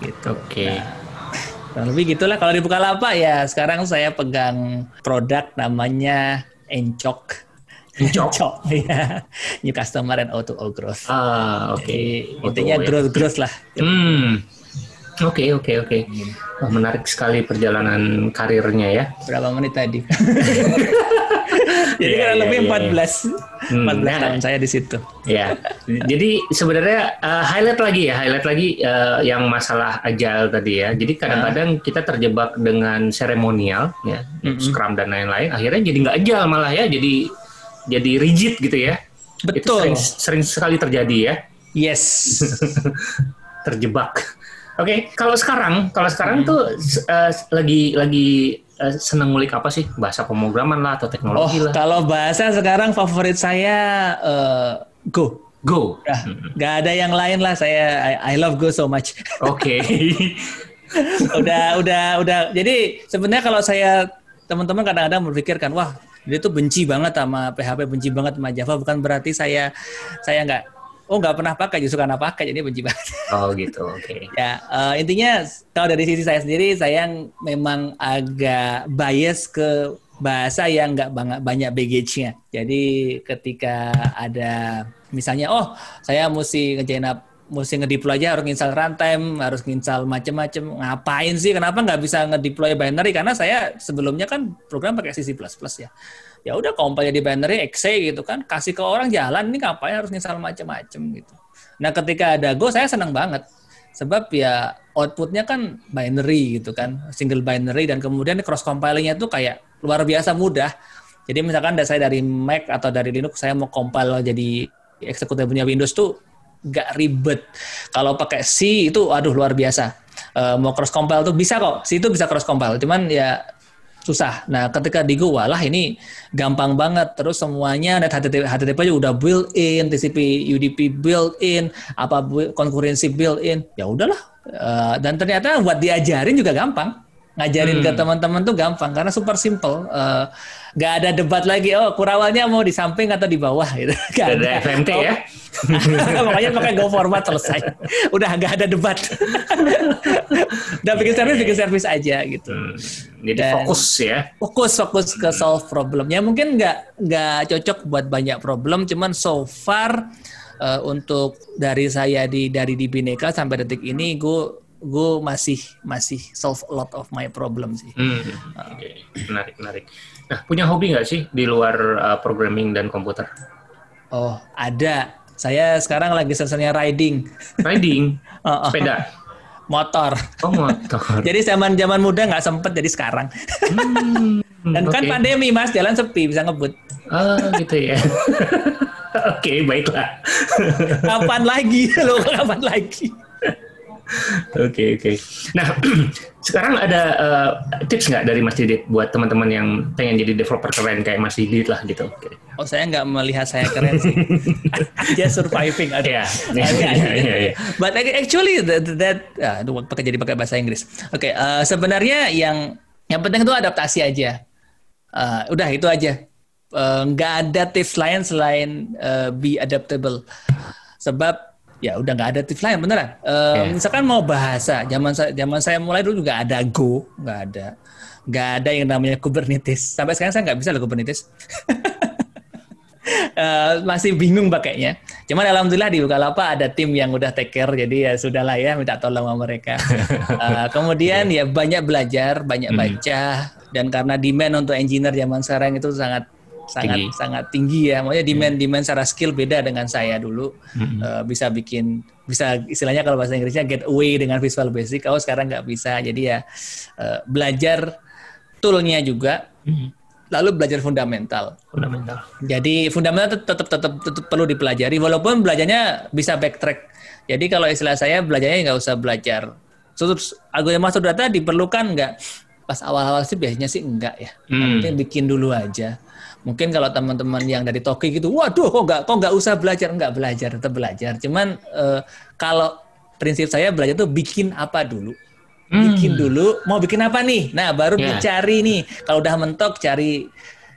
A: gitu.
B: Oke. Okay.
A: Nah, lebih gitulah kalau di Bukalapak ya sekarang saya pegang produk namanya Encok
B: Cok.
A: ya. New customer and auto all growth.
B: Ah, oke. Okay.
A: Intinya growth growth lah.
B: Hmm. Oke, okay, oke, okay, oke. Okay. Oh, menarik sekali perjalanan karirnya ya.
A: Berapa menit tadi? Jadi yeah, kurang yeah, lebih yeah, 14 yeah. 14 hmm, nah, tahun saya di situ.
B: Ya. Jadi sebenarnya uh, highlight lagi ya, highlight lagi uh, yang masalah agile tadi ya. Jadi kadang-kadang uh. kita terjebak dengan seremonial ya, mm -hmm. Scrum dan lain-lain. Akhirnya jadi nggak agile malah ya. Jadi jadi rigid gitu ya.
A: Betul. Itu
B: sering, sering sekali terjadi ya.
A: Yes.
B: Terjebak. Oke, okay. kalau sekarang, kalau sekarang hmm. tuh uh, lagi lagi uh, seneng ngulik apa sih? Bahasa pemrograman lah atau teknologi
A: oh,
B: lah.
A: Kalau bahasa sekarang favorit saya uh, Go.
B: Go.
A: Nah, hmm. Gak ada yang lain lah. Saya I, I love Go so much.
B: Oke. Okay.
A: udah udah udah. Jadi sebenarnya kalau saya teman-teman kadang-kadang berpikirkan, wah dia tuh benci banget sama PHP, benci banget sama Java. Bukan berarti saya saya nggak oh nggak pernah pakai justru karena pakai jadi benci banget.
B: Oh gitu, oke. Okay.
A: ya uh, intinya kalau dari sisi saya sendiri saya memang agak bias ke bahasa yang nggak banyak banyak baggage-nya. Jadi ketika ada misalnya oh saya mesti ngejain mesti ngedeploy aja harus nginstal runtime, harus nginstal macem-macem. Ngapain sih? Kenapa nggak bisa ngedeploy binary? Karena saya sebelumnya kan program pakai C++ ya. Ya udah compile di binary exe gitu kan, kasih ke orang jalan ini ngapain harus nginstal macem-macem gitu. Nah, ketika ada Go saya senang banget. Sebab ya outputnya kan binary gitu kan, single binary dan kemudian cross compilingnya tuh kayak luar biasa mudah. Jadi misalkan saya dari Mac atau dari Linux saya mau compile jadi eksekutifnya Windows tuh nggak ribet. Kalau pakai C itu aduh luar biasa. Uh, mau cross compile tuh bisa kok. C itu bisa cross compile. Cuman ya susah. Nah, ketika di Go, walah ini gampang banget. Terus semuanya net HTTP, HTTP aja udah built in, TCP UDP built in, apa konkurensi built in. Ya udahlah. Uh, dan ternyata buat diajarin juga gampang ngajarin hmm. ke teman-teman tuh gampang karena super simple. Uh, ada debat lagi oh kurawalnya mau di samping atau di bawah gitu.
B: Gak ada, ada. FMT oh, ya?
A: Makanya pakai go format selesai. Udah nggak ada debat. Udah bikin yeah, service bikin service aja gitu. Hmm.
B: jadi Dan fokus ya?
A: fokus fokus ke solve problemnya mungkin nggak nggak cocok buat banyak problem cuman so far uh, untuk dari saya di dari di Bineka sampai detik ini gue gue masih masih solve a lot of my problem sih. Hmm,
B: okay. menarik menarik. Nah punya hobi nggak sih di luar uh, programming dan komputer?
A: Oh ada. Saya sekarang lagi senangnya riding.
B: Riding? uh, uh. Sepeda?
A: Motor.
B: Oh motor.
A: jadi zaman zaman muda nggak sempet jadi sekarang. hmm, dan okay. kan pandemi mas jalan sepi bisa ngebut.
B: Oh gitu ya. Oke okay, baiklah.
A: kapan lagi lo kapan lagi?
B: Oke oke. Nah sekarang ada uh, tips nggak dari Mas Didit buat teman-teman yang pengen jadi developer keren kayak Mas Didit lah gitu? Okay.
A: Oh saya nggak melihat saya keren sih. Dia surviving ada. Yeah. Yeah, yeah, yeah, yeah. But actually that, that uh, pakai jadi pakai bahasa Inggris. Oke okay, uh, sebenarnya yang yang penting itu adaptasi aja. Uh, udah itu aja. Nggak uh, ada tips lain selain uh, be adaptable. Sebab ya udah nggak ada tips lain beneran. Uh, yeah. Misalkan mau bahasa, zaman saya zaman saya mulai dulu juga ada Go, nggak ada, nggak ada yang namanya Kubernetes. Sampai sekarang saya nggak bisa loh Kubernetes. uh, masih bingung pakainya. Cuman alhamdulillah di Bukalapak ada tim yang udah take care, jadi ya sudahlah ya minta tolong sama mereka. Uh, kemudian yeah. ya banyak belajar, banyak hmm. baca, dan karena demand untuk engineer zaman sekarang itu sangat sangat tinggi. sangat tinggi ya. Maksudnya demand yeah. demand secara skill beda dengan saya dulu. Mm-hmm. Uh, bisa bikin bisa istilahnya kalau bahasa Inggrisnya get away dengan Visual Basic. Oh sekarang nggak bisa. Jadi ya uh, belajar toolnya juga. Mm-hmm. Lalu belajar fundamental.
B: Fundamental.
A: Jadi fundamental tetap tetap tetap perlu dipelajari walaupun belajarnya bisa backtrack. Jadi kalau istilah saya belajarnya nggak usah belajar. Terus algoritma masuk data diperlukan nggak? Pas awal-awal sih biasanya sih enggak ya. Hmm. Bikin dulu aja mungkin kalau teman-teman yang dari Toki gitu, waduh kok nggak kok nggak usah belajar nggak belajar tetap belajar. Cuman uh, kalau prinsip saya belajar tuh bikin apa dulu, bikin hmm. dulu mau bikin apa nih, nah baru yeah. dicari nih. Kalau udah mentok cari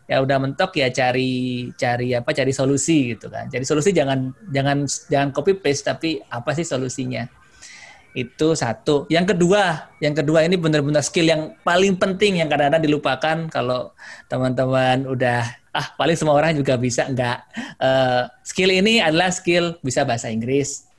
A: ya udah mentok ya cari cari apa cari solusi gitu kan. Jadi solusi jangan jangan jangan copy paste tapi apa sih solusinya? Itu satu. Yang kedua, yang kedua ini benar-benar skill yang paling penting yang kadang-kadang dilupakan kalau teman-teman udah ah paling semua orang juga bisa enggak. Uh, skill ini adalah skill bisa bahasa Inggris.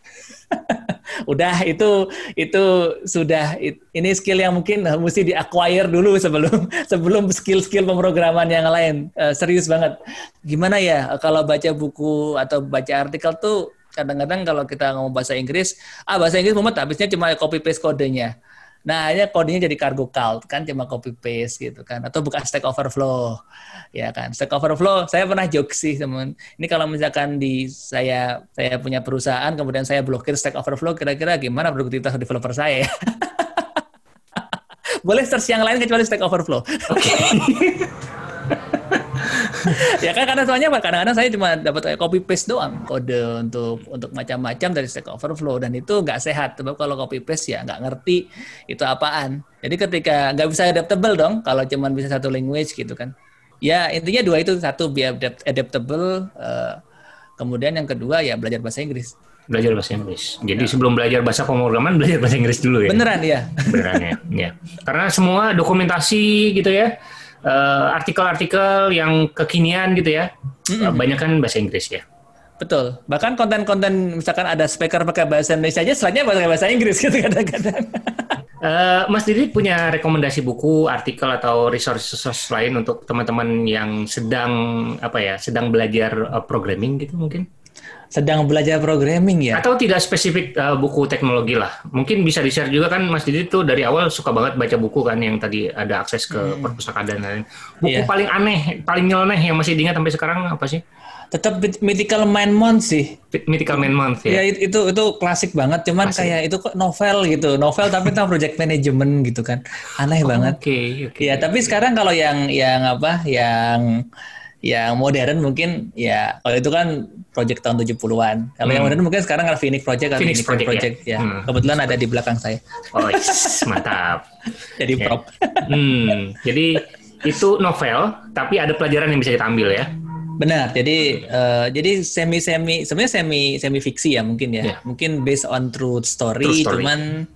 A: udah itu itu sudah ini skill yang mungkin mesti di acquire dulu sebelum sebelum skill-skill pemrograman yang lain uh, serius banget gimana ya kalau baca buku atau baca artikel tuh kadang-kadang kalau kita ngomong bahasa Inggris, ah bahasa Inggris mumet habisnya cuma copy paste kodenya. Nah, akhirnya kodenya jadi cargo cult kan cuma copy paste gitu kan atau bukan Stack Overflow. Ya kan. Stack Overflow saya pernah joke sih teman. Ini kalau misalkan di saya saya punya perusahaan kemudian saya blokir Stack Overflow kira-kira gimana produktivitas developer saya ya? Boleh search yang lain kecuali Stack Overflow. Oke. Okay. ya kan karena soalnya kadang-kadang saya cuma dapat copy paste doang kode untuk untuk macam-macam dari Stack Overflow dan itu nggak sehat sebab kalau copy paste ya nggak ngerti itu apaan jadi ketika nggak bisa adaptable dong kalau cuma bisa satu language gitu kan ya intinya dua itu satu biar adaptable uh, kemudian yang kedua ya belajar bahasa Inggris
B: belajar bahasa Inggris. Jadi ya. sebelum belajar bahasa pemrograman belajar bahasa Inggris dulu ya.
A: Beneran ya.
B: Beneran ya. ya. Karena semua dokumentasi gitu ya uh, artikel-artikel yang kekinian gitu ya. Mm-hmm. Banyak kan bahasa Inggris ya.
A: Betul. Bahkan konten-konten misalkan ada speaker pakai bahasa Indonesia aja, selanjutnya pakai bahasa Inggris gitu kadang-kadang.
B: Uh, Mas Didi punya rekomendasi buku, artikel atau resource-resource lain untuk teman-teman yang sedang apa ya, sedang belajar uh, programming gitu mungkin?
A: Sedang belajar programming ya?
B: Atau tidak spesifik uh, buku teknologi lah. Mungkin bisa di-share juga kan Mas Didi tuh dari awal suka banget baca buku kan yang tadi ada akses ke hmm. perpustakaan dan lain. Buku yeah. paling aneh, paling nyeleneh yang masih diingat sampai sekarang apa sih?
A: tetap Mythical Man Month sih.
B: Mythical Man Month ya.
A: Ya itu itu klasik banget, cuman klasik. kayak itu kok novel gitu, novel tapi tentang project management gitu kan, aneh oh, banget.
B: Oke okay, oke. Okay.
A: Ya tapi sekarang kalau yang yang apa, yang yang modern mungkin ya kalau itu kan project tahun 70-an. Kalau hmm. yang modern mungkin sekarang ada Phoenix Project atau
B: Phoenix, Project,
A: Project ya. ya. Hmm. Kebetulan ada di belakang saya.
B: Oh, yes, mantap.
A: jadi okay. prop.
B: hmm, jadi itu novel tapi ada pelajaran yang bisa kita ambil ya.
A: Benar. Jadi uh, jadi semi semi sebenarnya semi semi fiksi ya mungkin ya. Yeah. Mungkin based on true story, true story. cuman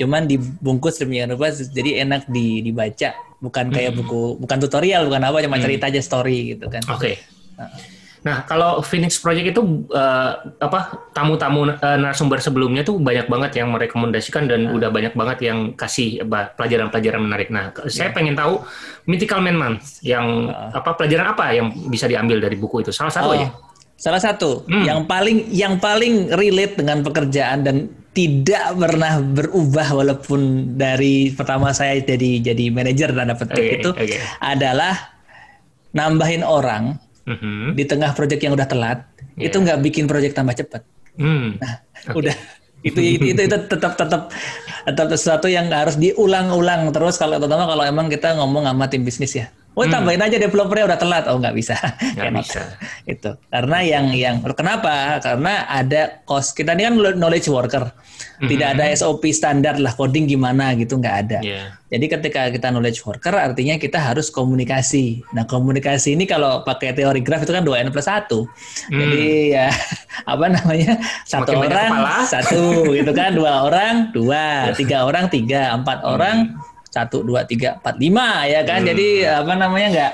A: cuman dibungkus demikian rupa jadi enak di, dibaca bukan kayak hmm. buku bukan tutorial bukan apa cuma hmm. cerita aja story gitu kan.
B: Oke. Okay. Nah. Nah, kalau Phoenix Project itu uh, apa tamu-tamu uh, narasumber sebelumnya tuh banyak banget yang merekomendasikan dan uh. udah banyak banget yang kasih pelajaran-pelajaran menarik. Nah, yeah. saya pengen tahu Mythical Man Month yang uh. apa pelajaran apa yang bisa diambil dari buku itu? Salah satu oh. aja.
A: Salah satu hmm. yang paling yang paling relate dengan pekerjaan dan tidak pernah berubah walaupun dari pertama saya jadi jadi manajer dan dapat okay, itu okay. adalah nambahin orang hmm di tengah proyek yang udah telat yeah. itu nggak bikin proyek tambah cepat. Mm. Nah, okay. udah itu, itu itu itu tetap tetap tetap sesuatu yang harus diulang-ulang terus kalau terutama kalau emang kita ngomong sama tim bisnis ya. Oh hmm. tambahin aja developernya udah telat. Oh nggak bisa.
B: Nggak bisa.
A: itu karena yang yang kenapa? Karena ada cost kita ini kan knowledge worker. Tidak ada mm-hmm. SOP standar lah coding gimana gitu nggak ada. Yeah. Jadi ketika kita knowledge worker artinya kita harus komunikasi. Nah komunikasi ini kalau pakai teori graf itu kan dua n plus satu. Mm. Jadi ya apa namanya satu Makin orang satu gitu kan dua orang dua tiga orang tiga empat orang mm satu dua tiga empat lima ya kan hmm. jadi apa namanya nggak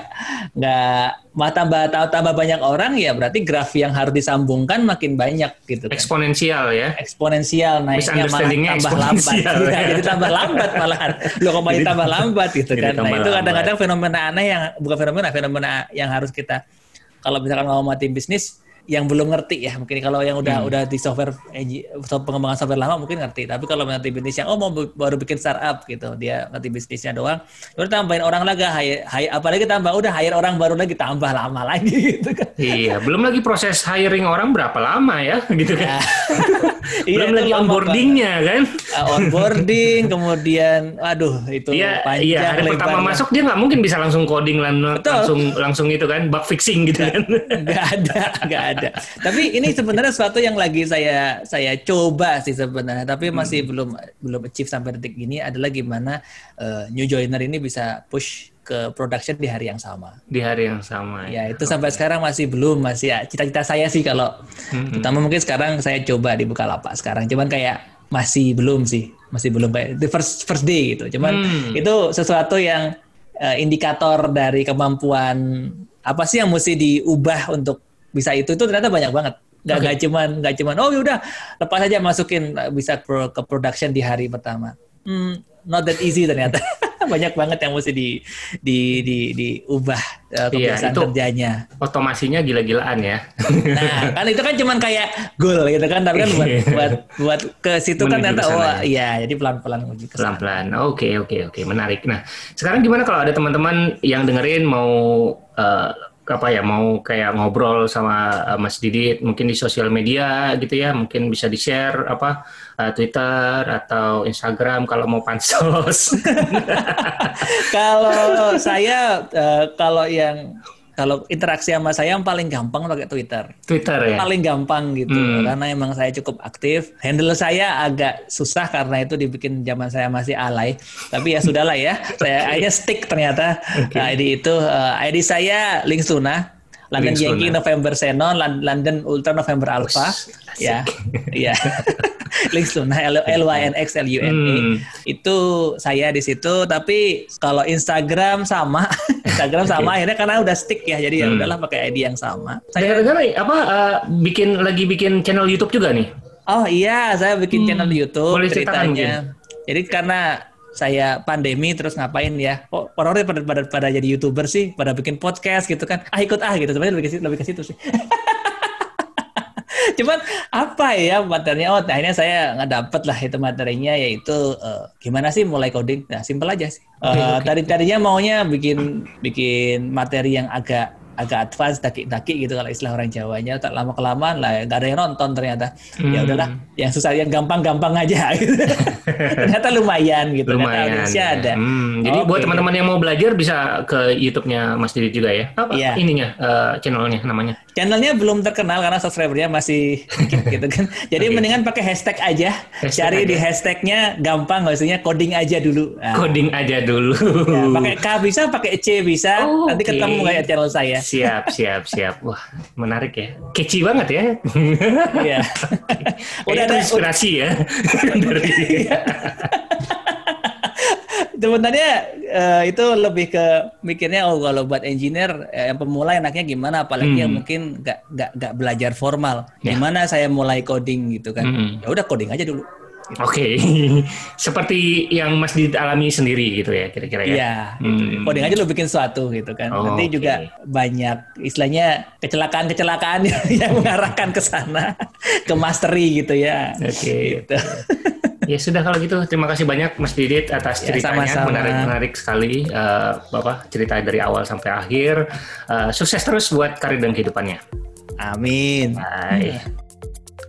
A: nggak mah tambah tambah banyak orang ya berarti graf yang harus disambungkan makin banyak gitu
B: kan. eksponensial ya
A: eksponensial naiknya malah tambah lambat ya. jadi tambah lambat malahan lo kok malah tambah lambat gitu kan nah itu kadang-kadang fenomena aneh yang bukan fenomena fenomena yang harus kita kalau misalkan mau mati bisnis yang belum ngerti ya mungkin kalau yang udah hmm. udah di software eh, pengembangan software lama mungkin ngerti tapi kalau nanti bisnis yang oh mau baru bikin startup gitu dia ngerti bisnisnya doang udah tambahin orang lagi hire, hire, apalagi tambah udah hire orang baru lagi tambah lama lagi gitu kan.
B: Iya belum lagi proses hiring orang berapa lama ya gitu kan belum iya, lagi onboardingnya kan?
A: Uh, onboarding kemudian aduh itu
B: iya, panjang iya hari lebar pertama masuk dia nggak mungkin bisa langsung coding langsung langsung itu kan bug fixing gitu kan.
A: nggak ada nggak ada. Ada. Tapi ini sebenarnya sesuatu yang lagi saya saya coba sih sebenarnya, tapi masih hmm. belum belum achieve sampai detik ini adalah gimana uh, new joiner ini bisa push ke production di hari yang sama.
B: Di hari yang sama.
A: Ya, itu okay. sampai sekarang masih belum, masih ya cita-cita saya sih kalau hmm. terutama mungkin sekarang saya coba di Bukalapak sekarang, cuman kayak masih belum sih, masih belum kayak the first first day gitu. Cuman hmm. itu sesuatu yang uh, indikator dari kemampuan apa sih yang mesti diubah untuk bisa itu itu ternyata banyak banget nggak okay. cuman nggak cuman oh yaudah lepas aja masukin bisa pro, ke production di hari pertama hmm, not that easy ternyata banyak banget yang mesti di di di diubah uh, kebiasaan iya, kerjanya.
B: otomasinya gila-gilaan ya.
A: Nah kan itu kan cuman kayak goal gitu kan tapi kan buat buat buat ke situ kan ternyata oh ya. iya jadi pelan-pelan
B: pelan-pelan. Oke oke oke. Menarik. Nah sekarang gimana kalau ada teman-teman yang dengerin mau uh, apa ya mau kayak ngobrol sama uh, Mas Didi mungkin di sosial media gitu ya mungkin bisa di share apa uh, Twitter atau Instagram kalau mau pansos.
A: Kalau saya uh, kalau yang kalau interaksi sama saya yang paling gampang pakai Twitter.
B: Twitter ya.
A: Paling gampang gitu hmm. karena emang saya cukup aktif. Handle saya agak susah karena itu dibikin zaman saya masih alay. Tapi ya sudahlah ya. Saya akhirnya stick ternyata okay. ID itu uh, ID saya Link Suna. London Link Yankee Suna. November Xenon, London Ultra November Alpha. ya. Iya. Link Luna L, L Y N X L U N E. Hmm. Itu saya di situ tapi kalau Instagram sama Instagram sama okay. akhirnya karena udah stick ya jadi ya hmm. udahlah pakai ID yang sama.
B: Saya dengar apa uh, bikin lagi bikin channel YouTube juga nih?
A: Oh iya, saya bikin hmm. channel YouTube Boleh ceritanya. Jadi karena saya pandemi terus ngapain ya? Oh, orang pada, pada pada jadi youtuber sih, pada bikin podcast gitu kan? Ah ikut ah gitu. Sebenarnya lebih ke lebih ke situ sih. Cuman apa ya materinya? Oh, akhirnya saya nggak dapet lah itu materinya yaitu uh, gimana sih mulai coding? Nah, simpel aja sih. Uh, okay, okay. Tadi tadinya maunya bikin bikin materi yang agak agak advance daki-daki gitu kalau istilah orang Jawanya tak lama kelamaan lah nggak ada yang nonton ternyata hmm. ya udahlah yang susah yang gampang-gampang aja gitu. ternyata lumayan gitu
B: lumayan ya. ada hmm. jadi okay. buat teman-teman yang mau belajar bisa ke YouTube-nya Mas Didit juga ya apa yeah. ininya uh, channelnya namanya
A: channelnya belum terkenal karena subscribernya masih gitu kan jadi okay. mendingan pakai hashtag aja hashtag cari aja. di hashtagnya gampang maksudnya coding aja dulu
B: nah. coding aja dulu
A: ya, pakai K bisa pakai C bisa oh, nanti okay. ketemu kayak channel saya
B: Siap, siap, siap. Wah, menarik ya. Keci banget ya. Iya. Udah ada inspirasi ya dari
A: sebenarnya uh, itu lebih ke mikirnya oh kalau buat engineer eh, yang pemula enaknya gimana apalagi hmm. yang mungkin gak, gak, gak belajar formal yeah. gimana saya mulai coding gitu kan hmm. ya udah coding aja dulu.
B: Oke, okay. seperti yang Mas dialami sendiri gitu ya kira-kira ya.
A: Iya, hmm. coding aja lo bikin sesuatu gitu kan. Oh, Nanti okay. juga banyak istilahnya kecelakaan-kecelakaan yang mengarahkan ke sana, ke mastery gitu ya.
B: Oke. Okay. Gitu. ya sudah kalau gitu terima kasih banyak Mas Didit atas ya, ceritanya ya, menarik menarik sekali uh, bapak cerita dari awal sampai akhir uh, sukses terus buat karir dan kehidupannya.
A: Amin.
B: Bye.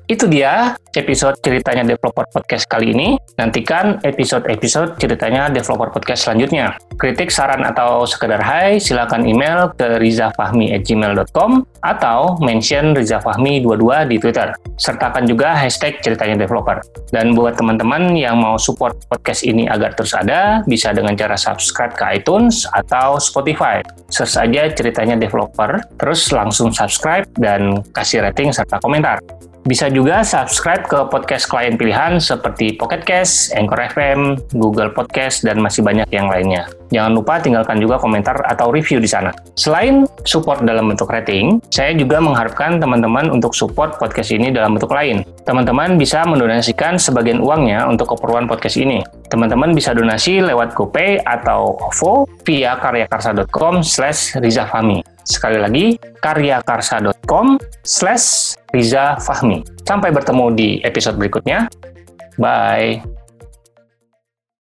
B: Itu dia episode ceritanya Developer Podcast kali ini. Nantikan episode-episode ceritanya Developer Podcast selanjutnya. Kritik, saran, atau sekedar hai, silakan email ke rizafahmi@gmail.com atau mention rizafahmi22 di Twitter. Sertakan juga hashtag ceritanya developer. Dan buat teman-teman yang mau support podcast ini agar terus ada, bisa dengan cara subscribe ke iTunes atau Spotify. Search saja ceritanya developer, terus langsung subscribe dan kasih rating serta komentar. Bisa juga subscribe ke podcast klien pilihan seperti Pocket Cast, Anchor FM, Google Podcast, dan masih banyak yang lainnya. Jangan lupa tinggalkan juga komentar atau review di sana. Selain support dalam bentuk rating, saya juga mengharapkan teman-teman untuk support podcast ini dalam bentuk lain. Teman-teman bisa mendonasikan sebagian uangnya untuk keperluan podcast ini. Teman-teman bisa donasi lewat GoPay atau OVO via karyakarsa.com slash rizafami. Sekali lagi, karyakarsa.com slash Riza Fahmi. Sampai bertemu di episode berikutnya. Bye.